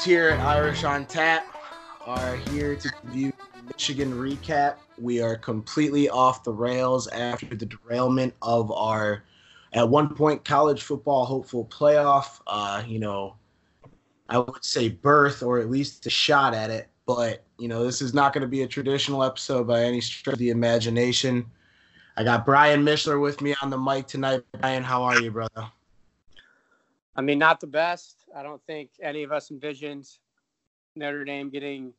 Here at Irish on Tap are here to view Michigan recap. We are completely off the rails after the derailment of our, at one point, college football hopeful playoff. Uh, you know, I would say birth or at least a shot at it. But, you know, this is not going to be a traditional episode by any stretch of the imagination. I got Brian Mishler with me on the mic tonight. Brian, how are you, brother? I mean, not the best. I don't think any of us envisioned Notre Dame getting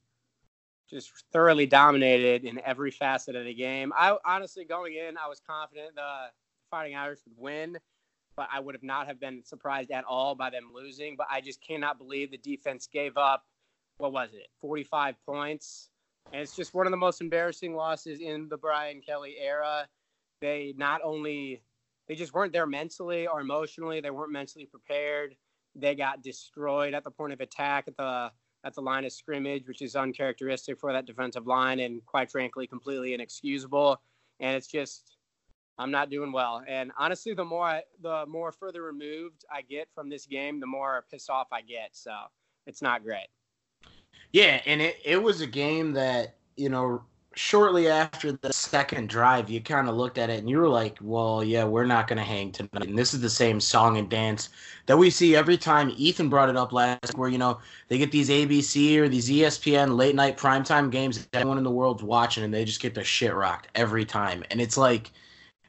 just thoroughly dominated in every facet of the game. I honestly, going in, I was confident the Fighting Irish would win, but I would have not have been surprised at all by them losing. But I just cannot believe the defense gave up. What was it? 45 points. And it's just one of the most embarrassing losses in the Brian Kelly era. They not only they just weren't there mentally or emotionally. They weren't mentally prepared. They got destroyed at the point of attack at the at the line of scrimmage, which is uncharacteristic for that defensive line and quite frankly completely inexcusable. And it's just I'm not doing well. And honestly, the more I, the more further removed I get from this game, the more pissed off I get. So it's not great. Yeah, and it, it was a game that, you know, shortly after the second drive, you kind of looked at it and you were like, well, yeah, we're not going to hang tonight. And this is the same song and dance that we see every time. Ethan brought it up last, where, you know, they get these ABC or these ESPN late night primetime games that everyone in the world's watching and they just get the shit rocked every time. And it's like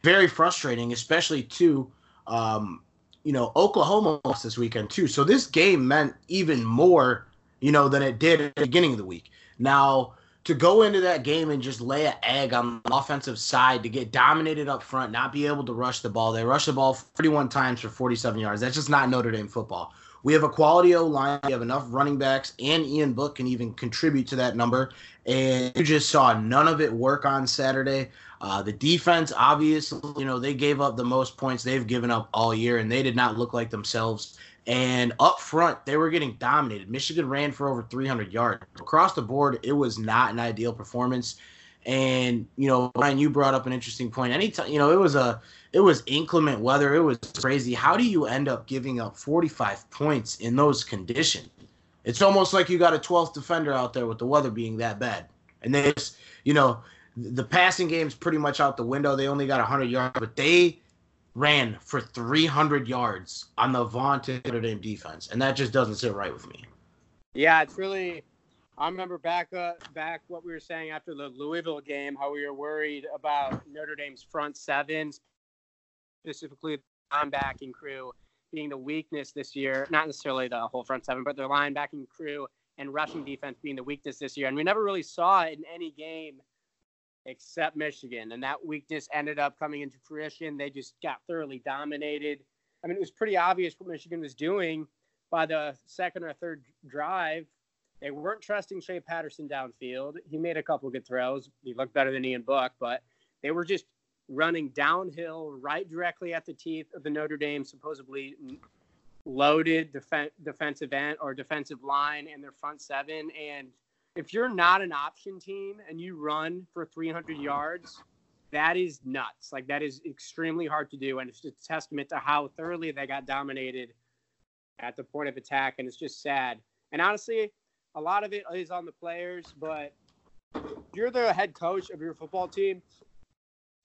very frustrating, especially to, Um, you know, Oklahoma lost this weekend too. So this game meant even more, you know, than it did at the beginning of the week. Now, to go into that game and just lay an egg on the offensive side to get dominated up front, not be able to rush the ball. They rush the ball 41 times for 47 yards. That's just not Notre Dame football. We have a quality O line. We have enough running backs, and Ian Book can even contribute to that number. And you just saw none of it work on Saturday. Uh, the defense, obviously, you know, they gave up the most points they've given up all year, and they did not look like themselves. And up front, they were getting dominated. Michigan ran for over 300 yards. Across the board, it was not an ideal performance. And, you know, Brian, you brought up an interesting point. Anytime, you know, it was a it was inclement weather. It was crazy. How do you end up giving up 45 points in those conditions? It's almost like you got a 12th defender out there with the weather being that bad. And they just, you know, the passing game's pretty much out the window. They only got 100 yards, but they ran for 300 yards on the vaunted Notre Dame defense, and that just doesn't sit right with me. Yeah, it's really. I remember back uh, back what we were saying after the Louisville game, how we were worried about Notre Dame's front seven, specifically the linebacking crew being the weakness this year. Not necessarily the whole front seven, but their linebacking crew and rushing defense being the weakness this year. And we never really saw it in any game except Michigan. And that weakness ended up coming into fruition. They just got thoroughly dominated. I mean, it was pretty obvious what Michigan was doing by the second or third drive. They weren't trusting Shea Patterson downfield. He made a couple good throws. He looked better than Ian Book, but they were just running downhill right directly at the teeth of the Notre Dame supposedly loaded def- defensive end or defensive line and their front seven. And if you're not an option team and you run for 300 yards, that is nuts. Like that is extremely hard to do, and it's a testament to how thoroughly they got dominated at the point of attack, and it's just sad. And honestly, a lot of it is on the players, but you're the head coach of your football team.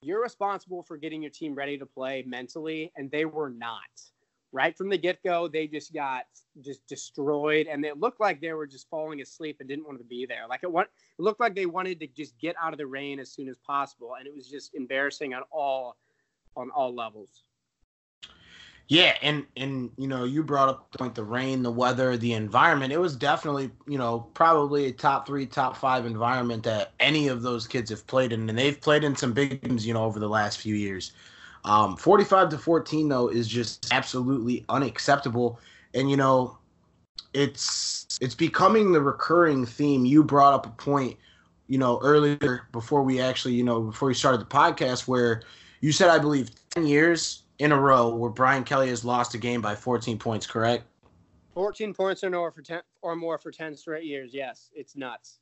You're responsible for getting your team ready to play mentally, and they were not right from the get go, they just got just destroyed, and it looked like they were just falling asleep and didn't want to be there. Like it, it looked like they wanted to just get out of the rain as soon as possible, and it was just embarrassing on all on all levels. Yeah, and and you know, you brought up the point the rain, the weather, the environment. It was definitely, you know, probably a top three, top five environment that any of those kids have played in, and they've played in some big games, you know, over the last few years. Um, 45 to 14 though is just absolutely unacceptable, and you know, it's it's becoming the recurring theme. You brought up a point, you know, earlier before we actually, you know, before we started the podcast, where you said I believe 10 years in a row where Brian Kelly has lost a game by 14 points, correct? 14 points or more for 10 or more for 10 straight years. Yes, it's nuts.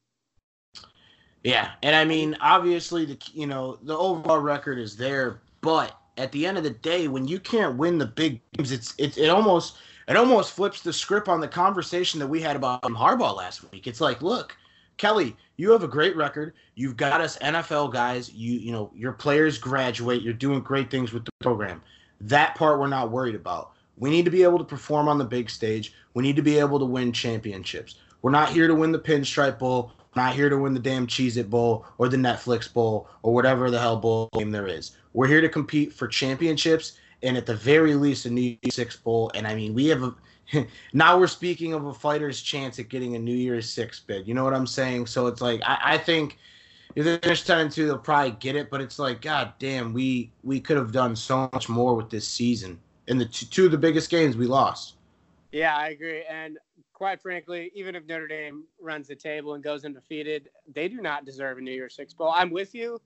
Yeah, and I mean, obviously the you know the overall record is there, but at the end of the day, when you can't win the big games, it's it, it almost it almost flips the script on the conversation that we had about Harbaugh last week. It's like, look, Kelly, you have a great record. You've got us NFL guys. You you know your players graduate. You're doing great things with the program. That part we're not worried about. We need to be able to perform on the big stage. We need to be able to win championships. We're not here to win the Pinstripe Bowl. We're not here to win the damn Cheez It Bowl or the Netflix Bowl or whatever the hell bowl game there is. We're here to compete for championships and at the very least a New Year's Six Bowl. And I mean, we have a now we're speaking of a fighter's chance at getting a New Year's Six bid. You know what I'm saying? So it's like I, I think if they finish ten and two, they'll probably get it. But it's like, god damn, we we could have done so much more with this season. In the two, two of the biggest games we lost. Yeah, I agree. And quite frankly, even if Notre Dame runs the table and goes undefeated, they do not deserve a New Year's Six bowl. I'm with you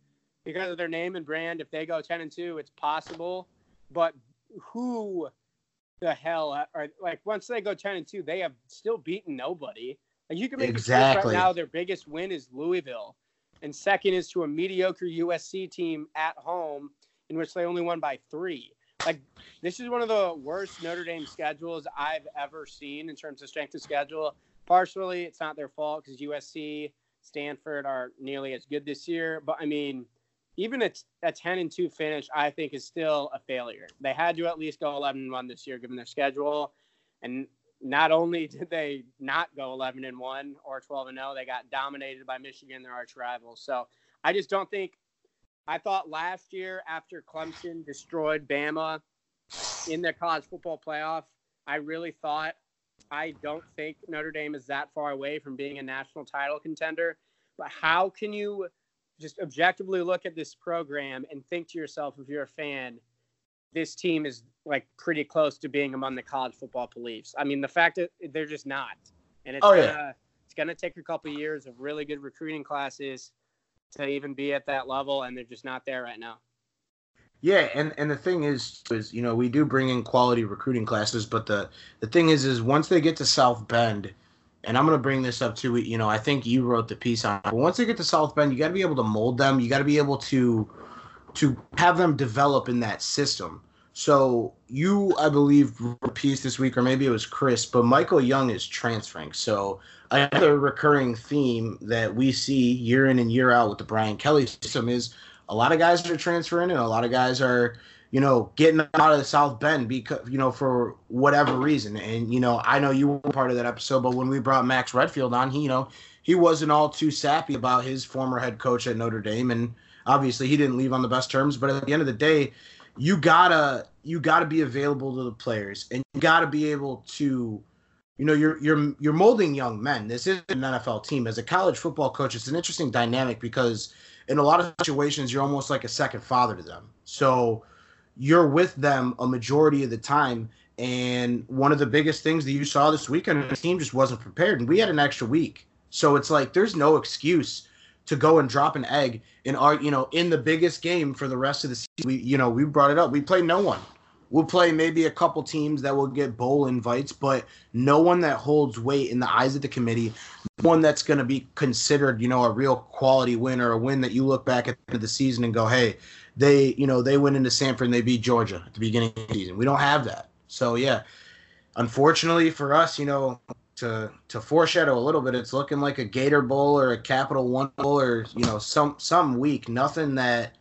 because of their name and brand. If they go ten and two, it's possible. But who the hell are like once they go ten and two, they have still beaten nobody. Like you can make exactly. right now their biggest win is Louisville, and second is to a mediocre USC team at home in which they only won by three. Like this is one of the worst Notre Dame schedules I've ever seen in terms of strength of schedule. Partially, it's not their fault because USC, Stanford are nearly as good this year. But I mean, even a, a 10 and 2 finish, I think, is still a failure. They had to at least go 11 and 1 this year, given their schedule. And not only did they not go 11 and 1 or 12 and 0, they got dominated by Michigan, their arch rivals. So I just don't think. I thought last year after Clemson destroyed Bama in the college football playoff, I really thought I don't think Notre Dame is that far away from being a national title contender. But how can you just objectively look at this program and think to yourself, if you're a fan, this team is like pretty close to being among the college football police. I mean, the fact that they're just not, and it's oh, gonna yeah. it's gonna take a couple of years of really good recruiting classes to even be at that level, and they're just not there right now. Yeah, and and the thing is, is you know we do bring in quality recruiting classes, but the the thing is, is once they get to South Bend, and I'm going to bring this up too. You know, I think you wrote the piece on. But once they get to South Bend, you got to be able to mold them. You got to be able to to have them develop in that system. So you, I believe, wrote a piece this week, or maybe it was Chris, but Michael Young is transferring. So another recurring theme that we see year in and year out with the Brian Kelly system is a lot of guys are transferring, and a lot of guys are you know, getting out of the South Bend because you know for whatever reason. And you know, I know you were part of that episode, but when we brought Max Redfield on, he you know he wasn't all too sappy about his former head coach at Notre Dame, and obviously he didn't leave on the best terms. But at the end of the day, you gotta you gotta be available to the players, and you gotta be able to. You know, you're you're you're molding young men. This is an NFL team. As a college football coach, it's an interesting dynamic because in a lot of situations, you're almost like a second father to them. So, you're with them a majority of the time. And one of the biggest things that you saw this weekend, the team just wasn't prepared, and we had an extra week. So it's like there's no excuse to go and drop an egg in our, you know, in the biggest game for the rest of the season. We, you know, we brought it up. We play no one. We'll play maybe a couple teams that will get bowl invites, but no one that holds weight in the eyes of the committee, one that's going to be considered, you know, a real quality win or a win that you look back at the the season and go, hey, they you know they went into Sanford and they beat Georgia at the beginning of the season. We don't have that. So yeah, unfortunately for us, you know, to to foreshadow a little bit, it's looking like a Gator Bowl or a Capital One Bowl or you know some some week. Nothing that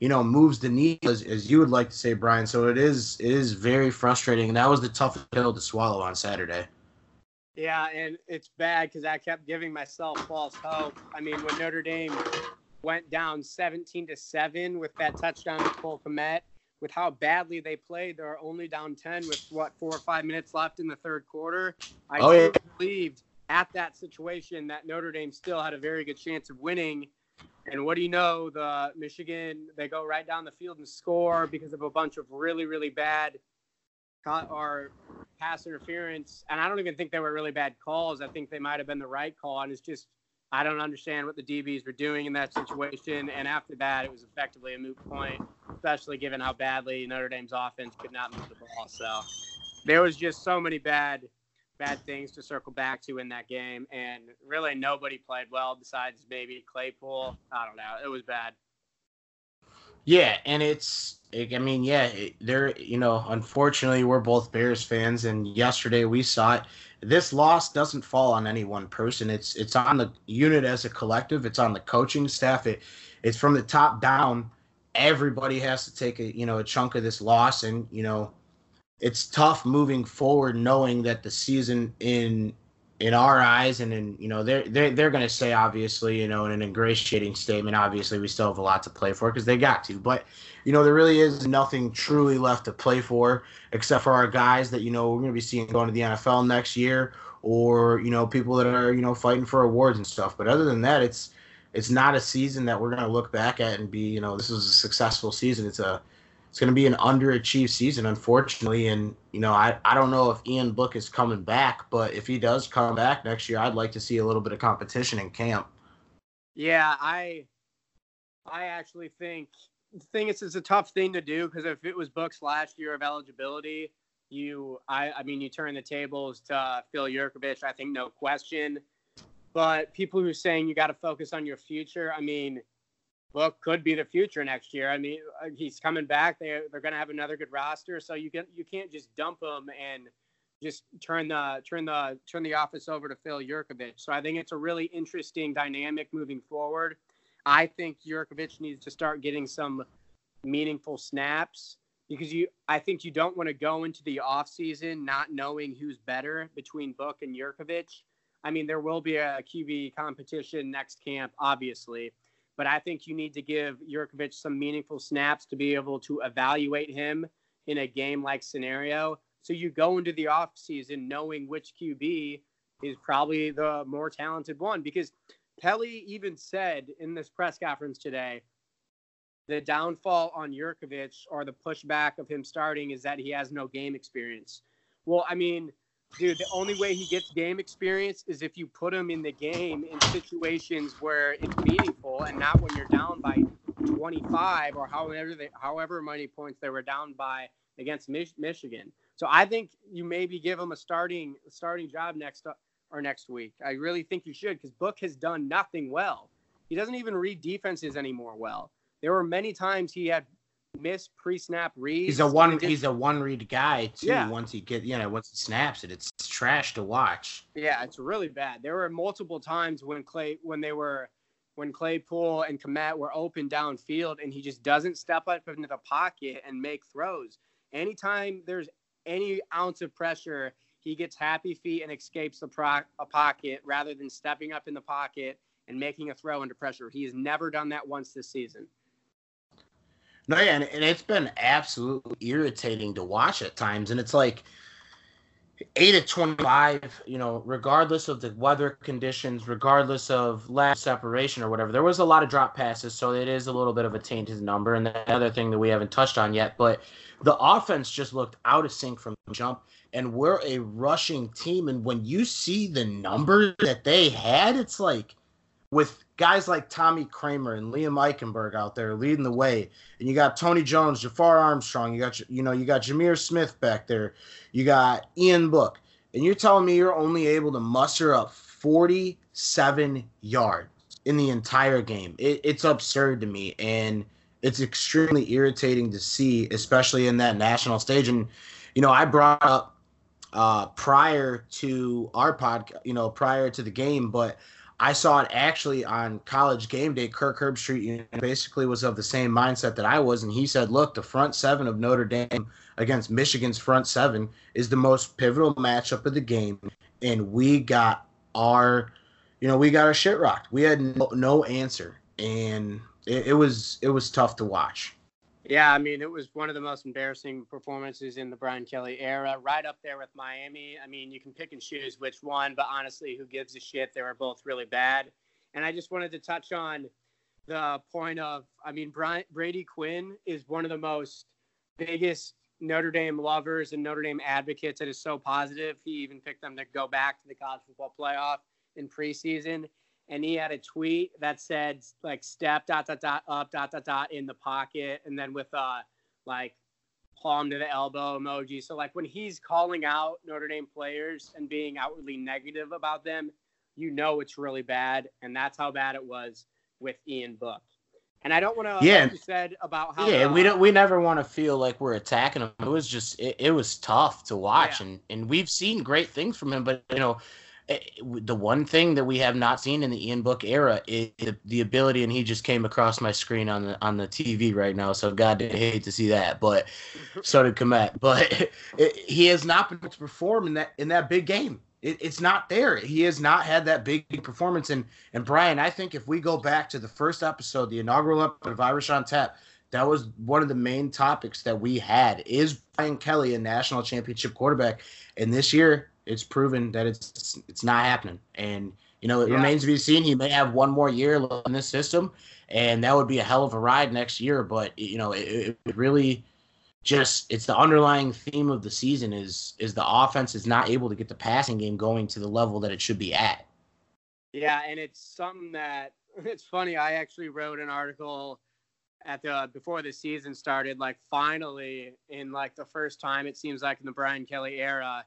you know moves the needle as, as you would like to say, Brian. So it is it is very frustrating. And that was the toughest pill to swallow on Saturday. Yeah, and it's bad because I kept giving myself false hope. I mean, when Notre Dame went down 17 to 7 with that touchdown to Cole Kmet. With how badly they played, they're only down 10 with what four or five minutes left in the third quarter. I oh, yeah. believed at that situation that Notre Dame still had a very good chance of winning. And what do you know? The Michigan they go right down the field and score because of a bunch of really really bad or pass interference. And I don't even think they were really bad calls. I think they might have been the right call. And it's just I don't understand what the DBs were doing in that situation. And after that, it was effectively a moot point, especially given how badly Notre Dame's offense could not move the ball. So there was just so many bad, bad things to circle back to in that game. And really, nobody played well besides maybe Claypool. I don't know. It was bad. Yeah, and it's I mean, yeah, they're you know, unfortunately, we're both Bears fans, and yesterday we saw it. This loss doesn't fall on any one person. It's it's on the unit as a collective. It's on the coaching staff. It it's from the top down. Everybody has to take a you know a chunk of this loss, and you know, it's tough moving forward knowing that the season in in our eyes and in you know they're they're, they're going to say obviously you know in an ingratiating statement obviously we still have a lot to play for because they got to. But you know there really is nothing truly left to play for except for our guys that you know we're going to be seeing going to the NFL next year or you know people that are you know fighting for awards and stuff. But other than that it's it's not a season that we're going to look back at and be you know this was a successful season. It's a it's going to be an underachieved season, unfortunately. And you know, I I don't know if Ian Book is coming back, but if he does come back next year, I'd like to see a little bit of competition in camp. Yeah, I I actually think the thing is it's a tough thing to do because if it was Book's last year of eligibility, you I I mean you turn the tables to Phil Jurkovec, I think no question. But people who are saying you got to focus on your future, I mean Book could be the future next year. I mean, uh, he's coming back. They they're going to have another good roster, so you can you can't just dump him and just turn the turn the turn the office over to Phil Jurkovec. So I think it's a really interesting dynamic moving forward. I think Jurkovec needs to start getting some meaningful snaps because you I think you don't want to go into the offseason not knowing who's better between Book and Jurkovec. I mean, there will be a QB competition next camp, obviously but I think you need to give Jurkovec some meaningful snaps to be able to evaluate him in a game like scenario. So you go into the offseason knowing which QB is probably the more talented one because Kelly even said in this press conference today the downfall on Jurkovec or the pushback of him starting is that he has no game experience. Well, I mean, dude, the only way he gets game experience is if you put him in the game in situations where it's meaningful and not when you're down by 25 or however they, however many points they were down by against Mich- Michigan. So I think you maybe give him a starting starting job next or next week. I really think you should because Book has done nothing well. He doesn't even read defenses anymore well. There were many times he had missed pre-snap reads. He's a one. He's a one read guy too. Yeah. Once he get, you know, once he snaps it, it's trash to watch. Yeah, it's really bad. There were multiple times when Clay, when they were, when Claypool and Kmet were open downfield, and he just doesn't step up into the pocket and make throws. Anytime there's any ounce of pressure, he gets happy feet and escapes the pro- a pocket rather than stepping up in the pocket and making a throw under pressure. He has never done that once this season. No, yeah, and, and it's been absolutely irritating to watch at times. And it's like eight of twenty-five, you know, regardless of the weather conditions, regardless of last separation or whatever. There was a lot of drop passes, so it is a little bit of a tainted number. And the other thing that we haven't touched on yet, but the offense just looked out of sync from jump. And we're a rushing team, and when you see the number that they had, it's like with guys like Tommy Kraemer and Liam Eichenberg out there leading the way, and you got Tony Jones, Jafar Armstrong, you got you know you got Jahmir Smith back there, you got Ian Book, and you're telling me you're only able to muster up 47 yards in the entire game. It, it's absurd to me, and it's extremely irritating to see, especially in that national stage. And you know, I brought up uh, prior to our podcast, you know, prior to the game, but I saw it actually on college game day. Kirk Herbstreit basically was of the same mindset that I was, and he said, "Look, the front seven of Notre Dame against Michigan's front seven is the most pivotal matchup of the game, and we got our, you know, we got our shit rocked. We had no, no answer, and it, it was it was tough to watch." Yeah, I mean, it was one of the most embarrassing performances in the Brian Kelly era, right up there with Miami. I mean, you can pick and choose which one, but honestly, who gives a shit? They were both really bad. And I just wanted to touch on the point of, I mean, Brian, Brady Quinn is one of the most biggest Notre Dame lovers and Notre Dame advocates. It is so positive. He even picked them to go back to the college football playoff in preseason and he had a tweet that said like step dot dot dot up dot dot dot in the pocket and then with uh like palm to the elbow emoji so like when he's calling out notre dame players and being outwardly negative about them you know it's really bad and that's how bad it was with ian book And I don't want to, yeah. like you said about how. Yeah, we don't. We never want to feel like we're attacking him. It was just, it, it was tough to watch, yeah. and and we've seen great things from him, but you know, Eh, the one thing that we have not seen in the Ian Book era is the ability, and he just came across my screen on the on the TV right now. So God, I hate to see that, but so did Kmet. But it, he has not been able to perform in that in that big game. It, it's not there. He has not had that big, big performance. And and Brian, I think if we go back to the first episode, the inaugural episode of Irish on Tap, that was one of the main topics that we had. Is Brian Kelly a national championship quarterback? And this year, it's proven that it's it's not happening. And you know, it yeah. remains to be seen. He may have one more year in this system, and that would be a hell of a ride next year. But you know, it, it really just it's the underlying theme of the season is is the offense is not able to get the passing game going to the level that it should be at. Yeah, and it's something that it's funny. I actually wrote an article at the before the season started. Like finally, in like the first time it seems like in the Brian Kelly era,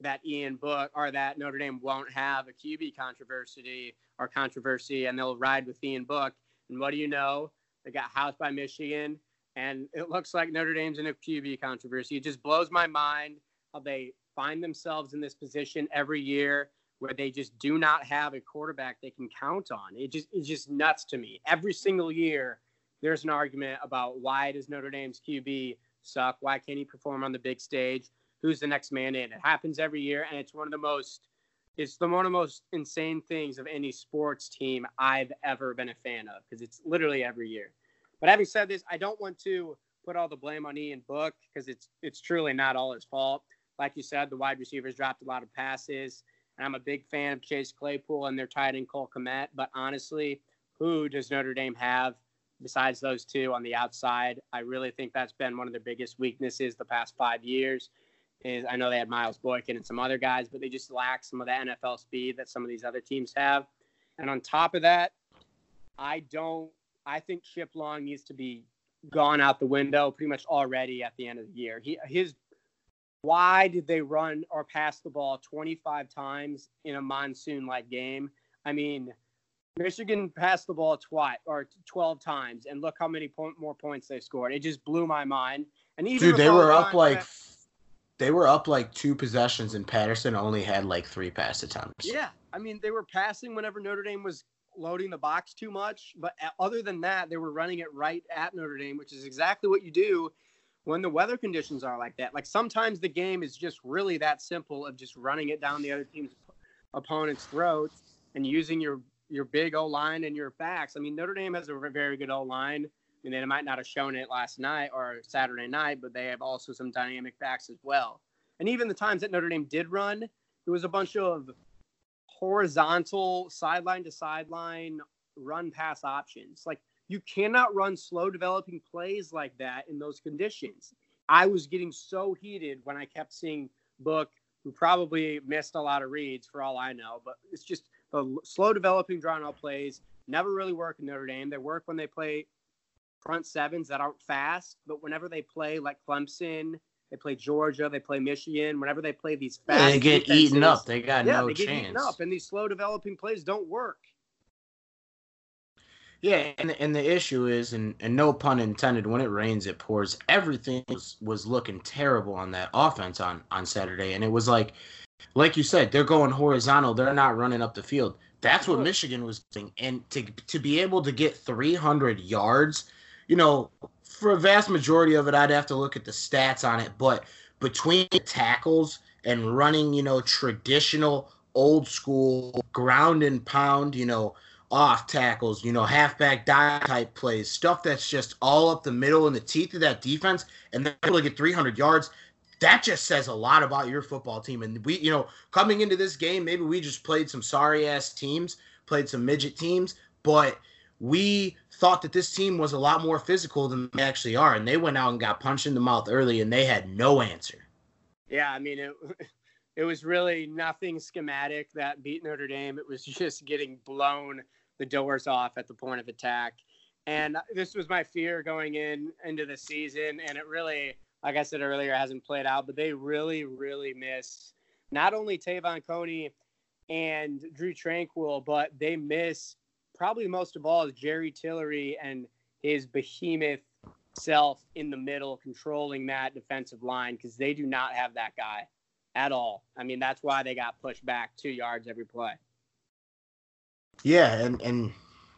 that Ian Book or that Notre Dame won't have a QB controversy or controversy, and they'll ride with Ian Book. And what do you know? They got housed by Michigan, and it looks like Notre Dame's in a QB controversy. It just blows my mind how they find themselves in this position every year where they just do not have a quarterback they can count on. It just it's just nuts to me. Every single year, there's an argument about why does Notre Dame's QB suck? Why can't he perform on the big stage? Who's the next man in. It happens every year, and it's one of the most it's the one of the most insane things of any sports team I've ever been a fan of because it's literally every year. But having said this, I don't want to put all the blame on Ian Book because it's it's truly not all his fault. Like you said, the wide receivers dropped a lot of passes, and I'm a big fan of Chase Claypool and their tight end Cole Kmet. But honestly, who does Notre Dame have besides those two on the outside? I really think that's been one of their biggest weaknesses the past five years is I know they had Miles Boykin and some other guys, but they just lack some of the NFL speed that some of these other teams have. And on top of that, I don't. I think Chip Long needs to be gone out the window pretty much already at the end of the year. He his why did they run or pass the ball 25 times in a monsoon like game? I mean, Michigan passed the ball twice or 12 times, and look how many point, more points they scored. It just blew my mind. And even dude, they were up like they were up like two possessions, and Patterson only had like three pass attempts. Yeah, I mean they were passing whenever Notre Dame was loading the box too much, but other than that, they were running it right at Notre Dame, which is exactly what you do when the weather conditions are like that. Like sometimes the game is just really that simple of just running it down the other team's opponent's throats and using your your big O line and your backs. I mean, Notre Dame has a very good O line. Mean, they might not have shown it last night or Saturday night, but they have also some dynamic backs as well. And even the times that Notre Dame did run, it was a bunch of horizontal sideline to sideline run pass options. Like you cannot run slow developing plays like that in those conditions. I was getting so heated when I kept seeing Book, who probably missed a lot of reads for all I know, but it's just the slow developing drawn out plays never really work in Notre Dame. They work when they play front sevens that aren't fast, but whenever they play like Clemson, they play Georgia, they play Michigan. Whenever they play these fast, they get eaten up. They got yeah, no they get chance. Eaten up, and these slow developing plays don't work. Yeah, and and the issue is, and, and no pun intended, when it rains, it pours. Everything was, was looking terrible on that offense on on Saturday, and it was like, like you said, they're going horizontal. They're not running up the field. That's what Michigan was doing, and to to be able to get 300 yards you know, for a vast majority of it, I'd have to look at the stats on it. But between tackles and running, you know, traditional old school ground and pound, you know, off tackles, you know, halfback dive type plays, stuff that's just all up the middle in the teeth of that defense, and they're able get 300 yards. That just says a lot about your football team. And we, you know, coming into this game, maybe we just played some sorry ass teams, played some midget teams, but we thought that this team was a lot more physical than they actually are, and they went out and got punched in the mouth early, and they had no answer. Yeah, I mean it. It was really nothing schematic that beat Notre Dame. It was just getting blown the doors off at the point of attack, and this was my fear going in into the season, and it really, like I said earlier, hasn't played out. But they really, really miss not only Te'von Coney and Drue Tranquill, but they miss probably most of all is Jerry Tillery and his behemoth self in the middle, controlling that defensive line because they do not have that guy at all. I mean, that's why they got pushed back two yards every play. Yeah, and and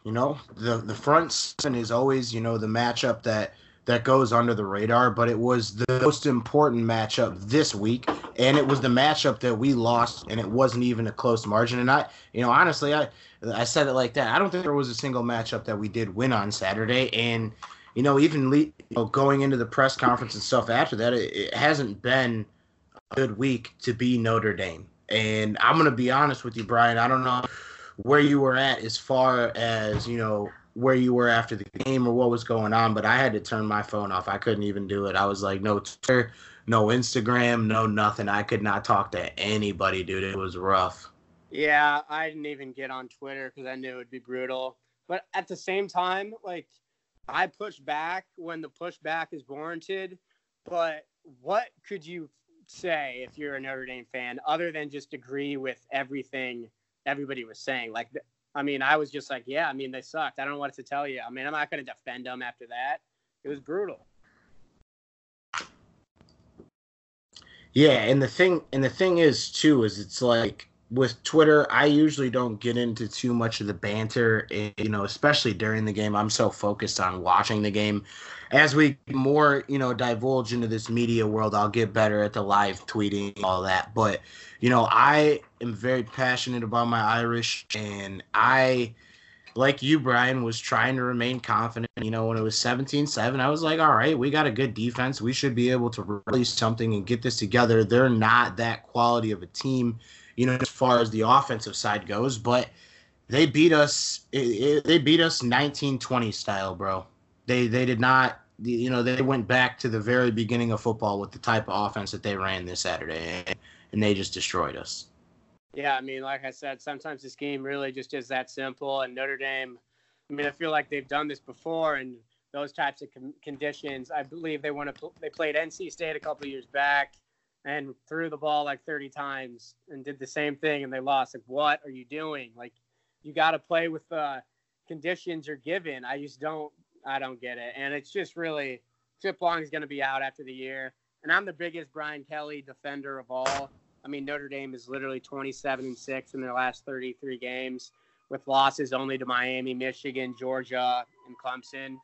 you know the the front seven is always you know the matchup that that goes under the radar, but it was the most important matchup this week, and it was the matchup that we lost, and it wasn't even a close margin. And I, you know, honestly, I I said it like that. I don't think there was a single matchup that we did win on Saturday, and you know, even le- you know, going into the press conference and stuff after that, it, it hasn't been a good week to be Notre Dame. And I'm gonna be honest with you, Brian. I don't know where you were at as far as you know where you were after the game or what was going on, but I had to turn my phone off. I couldn't even do it. I was like, no Twitter, no Instagram, no nothing. I could not talk to anybody, dude. It was rough. Yeah, I didn't even get on Twitter because I knew it would be brutal. But at the same time, like I push back when the pushback is warranted. But what could you say if you're a Notre Dame fan other than just agree with everything everybody was saying? Like I mean, I was just like, yeah, I mean, they sucked. I don't know what to tell you. I mean, I'm not going to defend them after that. It was brutal. Yeah, and the thing and the thing is too is it's like with Twitter, I usually don't get into too much of the banter, you know, especially during the game. I'm so focused on watching the game. As we more, you know, divulge into this media world, I'll get better at the live tweeting, all that. But, you know, I am very passionate about my Irish, and I, like you, Brian, was trying to remain confident. You know, when it was 17 7, I was like, all right, we got a good defense. We should be able to release something and get this together. They're not that quality of a team you know, as far as the offensive side goes. But they beat us. It, it, they beat us 1920 style, bro. They they did not. You know, they went back to the very beginning of football with the type of offense that they ran this Saturday, and they just destroyed us. Yeah, I mean, like I said, sometimes this game really just is that simple. And Notre Dame, I mean, I feel like they've done this before, and those types of com- conditions. I believe they want to. They played NC State a couple years back and threw the ball like 30 times and did the same thing and they lost. Like, what are you doing? Like, you got to play with the conditions you're given. I just don't, I don't get it. And it's just really, Chip Long is going to be out after the year. And I'm the biggest Brian Kelly defender of all. I mean, Notre Dame is literally 27 and 6 in their last 33 games with losses only to Miami, Michigan, Georgia, and Clemson.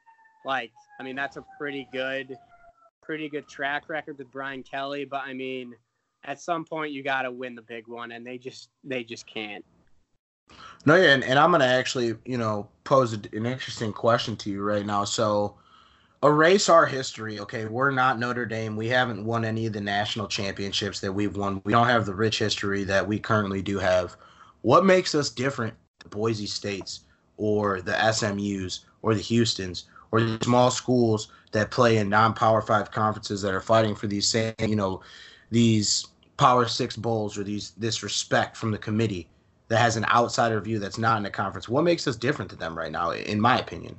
Like, I mean, that's a pretty good pretty good track record with Brian Kelly, but I mean, at some point you got to win the big one, and they just they just can't. No, yeah, and, and I'm gonna actually, you know, pose an interesting question to you right now. So, erase our history. Okay, we're not Notre Dame. We haven't won any of the national championships that we've won. We don't have the rich history that we currently do have. What makes us different? The Boise States or the SMU's or the Houston's or the small schools that play in non-power five conferences that are fighting for these same, you know, these power six bowls or these this respect from the committee that has an outsider view that's not in the conference. What makes us different to them right now, in my opinion?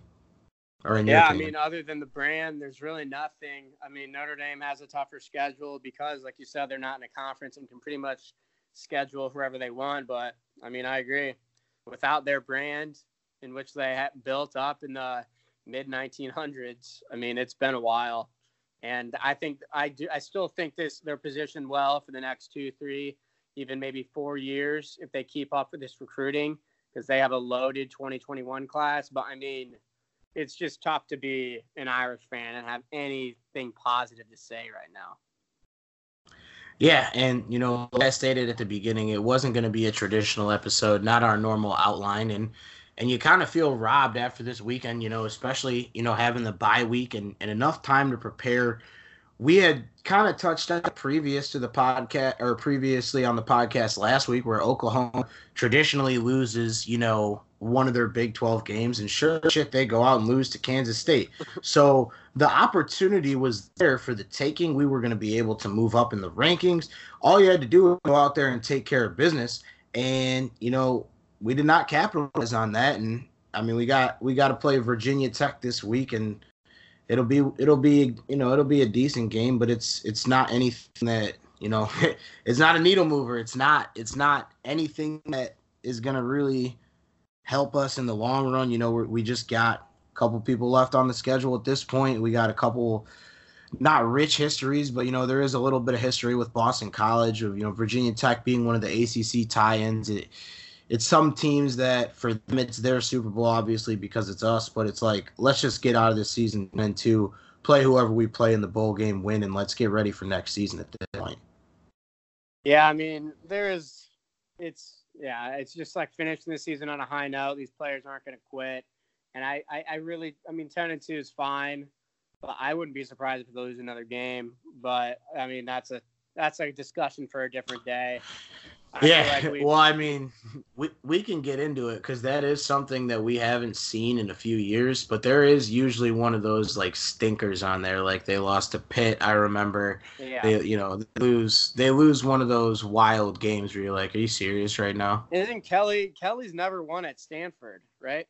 Or in your yeah, I mean, other than the brand, there's really nothing. I mean, Notre Dame has a tougher schedule because, like you said, they're not in a conference and can pretty much schedule whoever they want. But I mean, I agree. Without their brand, in which they have built up in the mid 1900s. I mean, it's been a while, and I think I do. I still think this they're positioned well for the next two, three, even maybe four years if they keep up with this recruiting because they have a loaded 2021 class. But I mean, it's just tough to be an Irish fan and have anything positive to say right now. Yeah, and you know, I stated at the beginning, it wasn't going to be a traditional episode, not our normal outline, and and you kind of feel robbed after this weekend, you know, especially, you know, having the bye week and, and enough time to prepare. We had kind of touched on previous to the podcast or previously on the podcast last week where Oklahoma traditionally loses, you know, one of their Big 12 games and sure shit they go out and lose to Kansas State. So the opportunity was there for the taking. We were going to be able to move up in the rankings. All you had to do was go out there and take care of business and, you know, we did not capitalize on that, and I mean we got we got to play Virginia Tech this week, and it'll be it'll be you know it'll be a decent game, but it's it's not anything that you know it's not a needle mover. It's not it's not anything that is gonna really help us in the long run. You know we just got a couple people left on the schedule at this point. We got a couple not rich histories, but you know there is a little bit of history with Boston College of you know Virginia Tech being one of the ACC tie-ins. It, it's some teams that for them it's their Super Bowl, obviously because it's us, but it's like let's just get out of this season and to play whoever we play in the bowl game, win, and let's get ready for next season at this point. Yeah, I mean there is, it's yeah, it's just like finishing the season on a high note. These players aren't going to quit, and I, I I really I mean ten and two is fine. But I wouldn't be surprised if they lose another game. But I mean, that's a that's a discussion for a different day. I yeah, like well, I mean, we we can get into it because that is something that we haven't seen in a few years. But there is usually one of those like stinkers on there, like they lost to Pitt. I remember, yeah. they you know they lose they lose one of those wild games where you're like, are you serious right now? Isn't Kelly Kelly's never won at Stanford, right?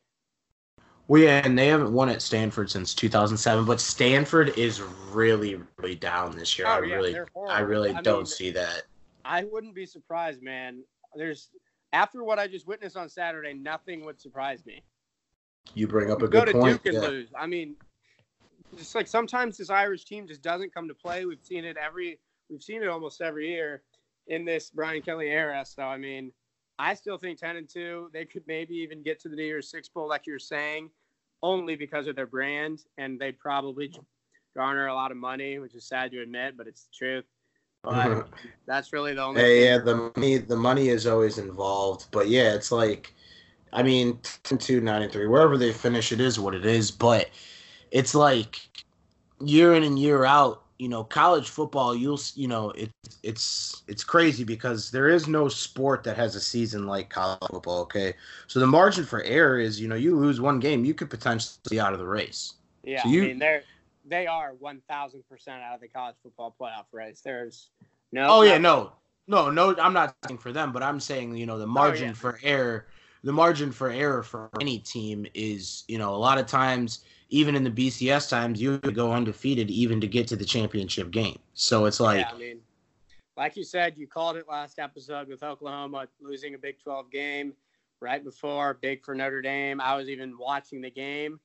Well, yeah, and they haven't won at Stanford since 2007. But Stanford is really, really down this year. Oh, I yeah, really, I really I don't mean, see that. I wouldn't be surprised, man. There's after what I just witnessed on Saturday, nothing would surprise me. You bring up a good go to point. Duke and yeah. lose. I mean, just like sometimes this Irish team just doesn't come to play. We've seen it every. We've seen it almost every year in this Brian Kelly era. So I mean, I still think ten and two. They could maybe even get to the New Year's Six bowl, like you're saying only because of their brand, and they'd probably garner a lot of money, which is sad to admit, but it's the truth. But that's really the only. Hey, yeah, the money, the money is always involved, but yeah, it's like, I mean, 2, 9, and 3, wherever they finish, it is what it is. But it's like year in and year out, you know, college football, you'll you know, it's it's it's crazy because there is no sport that has a season like college football. Okay, so the margin for error is, you know, you lose one game, you could potentially be out of the race. Yeah, so you, I mean they're they are one thousand percent out of the college football playoff race. There's no. Oh yeah, no, no, no. I'm not saying for them, but I'm saying you know the oh, margin oh, yeah. for error, the margin for error for any team is you know a lot of times even in the BCS times, you would go undefeated even to get to the championship game. So it's like, yeah, I mean, like you said, you called it last episode with Oklahoma losing a Big 12 game right before, big for Notre Dame. I was even watching the game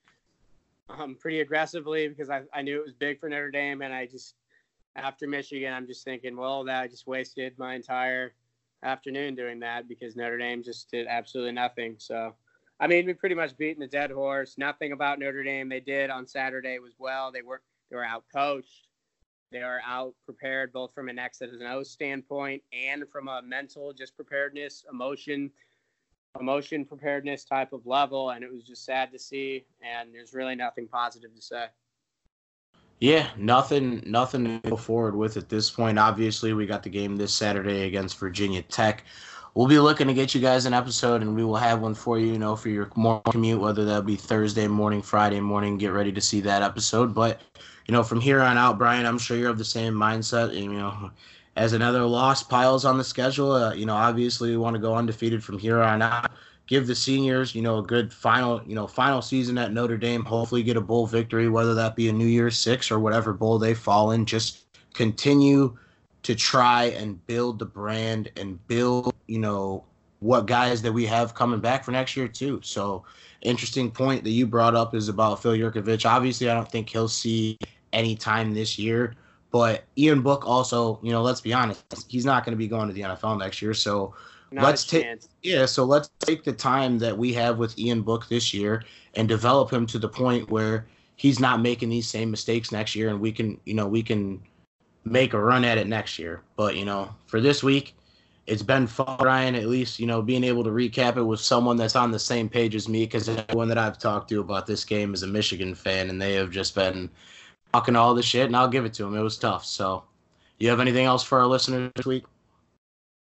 um, pretty aggressively because I, I knew it was big for Notre Dame. And I just, after Michigan, I'm just thinking, well, that I just wasted my entire afternoon doing that because Notre Dame just did absolutely nothing. So, I mean, we pretty much beaten the dead horse. Nothing about Notre Dame. They did on Saturday was well. They were they were out coached. They are out prepared both from an X and O standpoint and from a mental just preparedness, emotion, emotion preparedness type of level. And it was just sad to see. And there's really nothing positive to say. Yeah, nothing, nothing to go forward with at this point. Obviously, we got the game this Saturday against Virginia Tech we'll be looking to get you guys an episode and we will have one for you, you know, for your morning commute, whether that be Thursday morning, Friday morning. Get ready to see that episode. But, you know, from here on out, Brian, I'm sure you're of the same mindset. And, you know, as another loss piles on the schedule, uh, you know, obviously we want to go undefeated from here on out. Give the seniors, you know, a good final, you know, final season at Notre Dame. Hopefully, get a bowl victory, whether that be a New Year's Six or whatever bowl they fall in. Just continue to try and build the brand and build, you know, what guys that we have coming back for next year too. So interesting point that you brought up is about Phil Jurkovec. Obviously, I don't think he'll see any time this year, but Ian Book also, you know, let's be honest, he's not going to be going to the NFL next year. So not let's take yeah, so let's take the time that we have with Ian Book this year and develop him to the point where he's not making these same mistakes next year and we can, you know, we can make a run at it next year. But you know, for this week, it's been fun, Ryan. At least you know being able to recap it with someone that's on the same page as me, because everyone that I've talked to about this game is a Michigan fan, and they have just been talking all the shit. And I'll give it to him. It was tough. So, you have anything else for our listeners this week?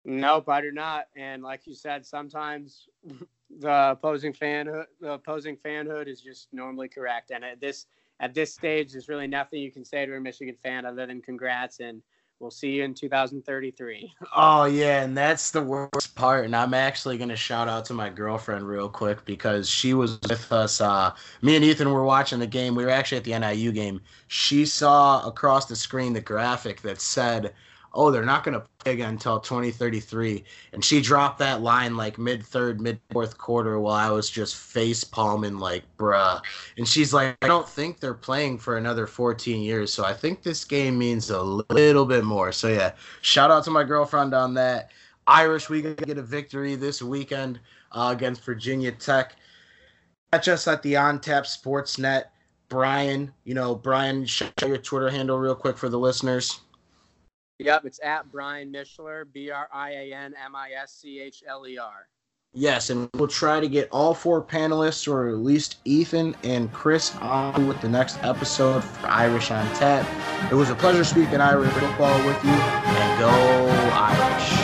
Nope, I do not. And like you said, sometimes the opposing fanhood, the opposing fanhood is just normally correct. And at this at this stage, there's really nothing you can say to a Michigan fan other than congrats and we'll see you in 2033. Oh yeah, and that's the worst part. And I'm actually gonna shout out to my girlfriend real quick because she was with us. Uh, me and Ethan were watching the game. We were actually at the NIU game. She saw across the screen the graphic that said oh, they're not going to play again until 2033. And she dropped that line like mid third, mid fourth quarter while I was just face palming, like, bruh. And she's like, I don't think they're playing for another 14 years. So I think this game means a little bit more. So yeah, shout out to my girlfriend on that. Irish, we get a victory this weekend uh, against Virginia Tech. Catch us at the On Tap Sportsnet. Brian, you know, Brian, show your Twitter handle real quick for the listeners. Yep, it's at Brian Mischler, B R I A N M I S C H L E R. Yes, and we'll try to get all four panelists, or at least Ethan and Chris, on with the next episode for Irish on Tap. It was a pleasure speaking Irish football with you, and go Irish.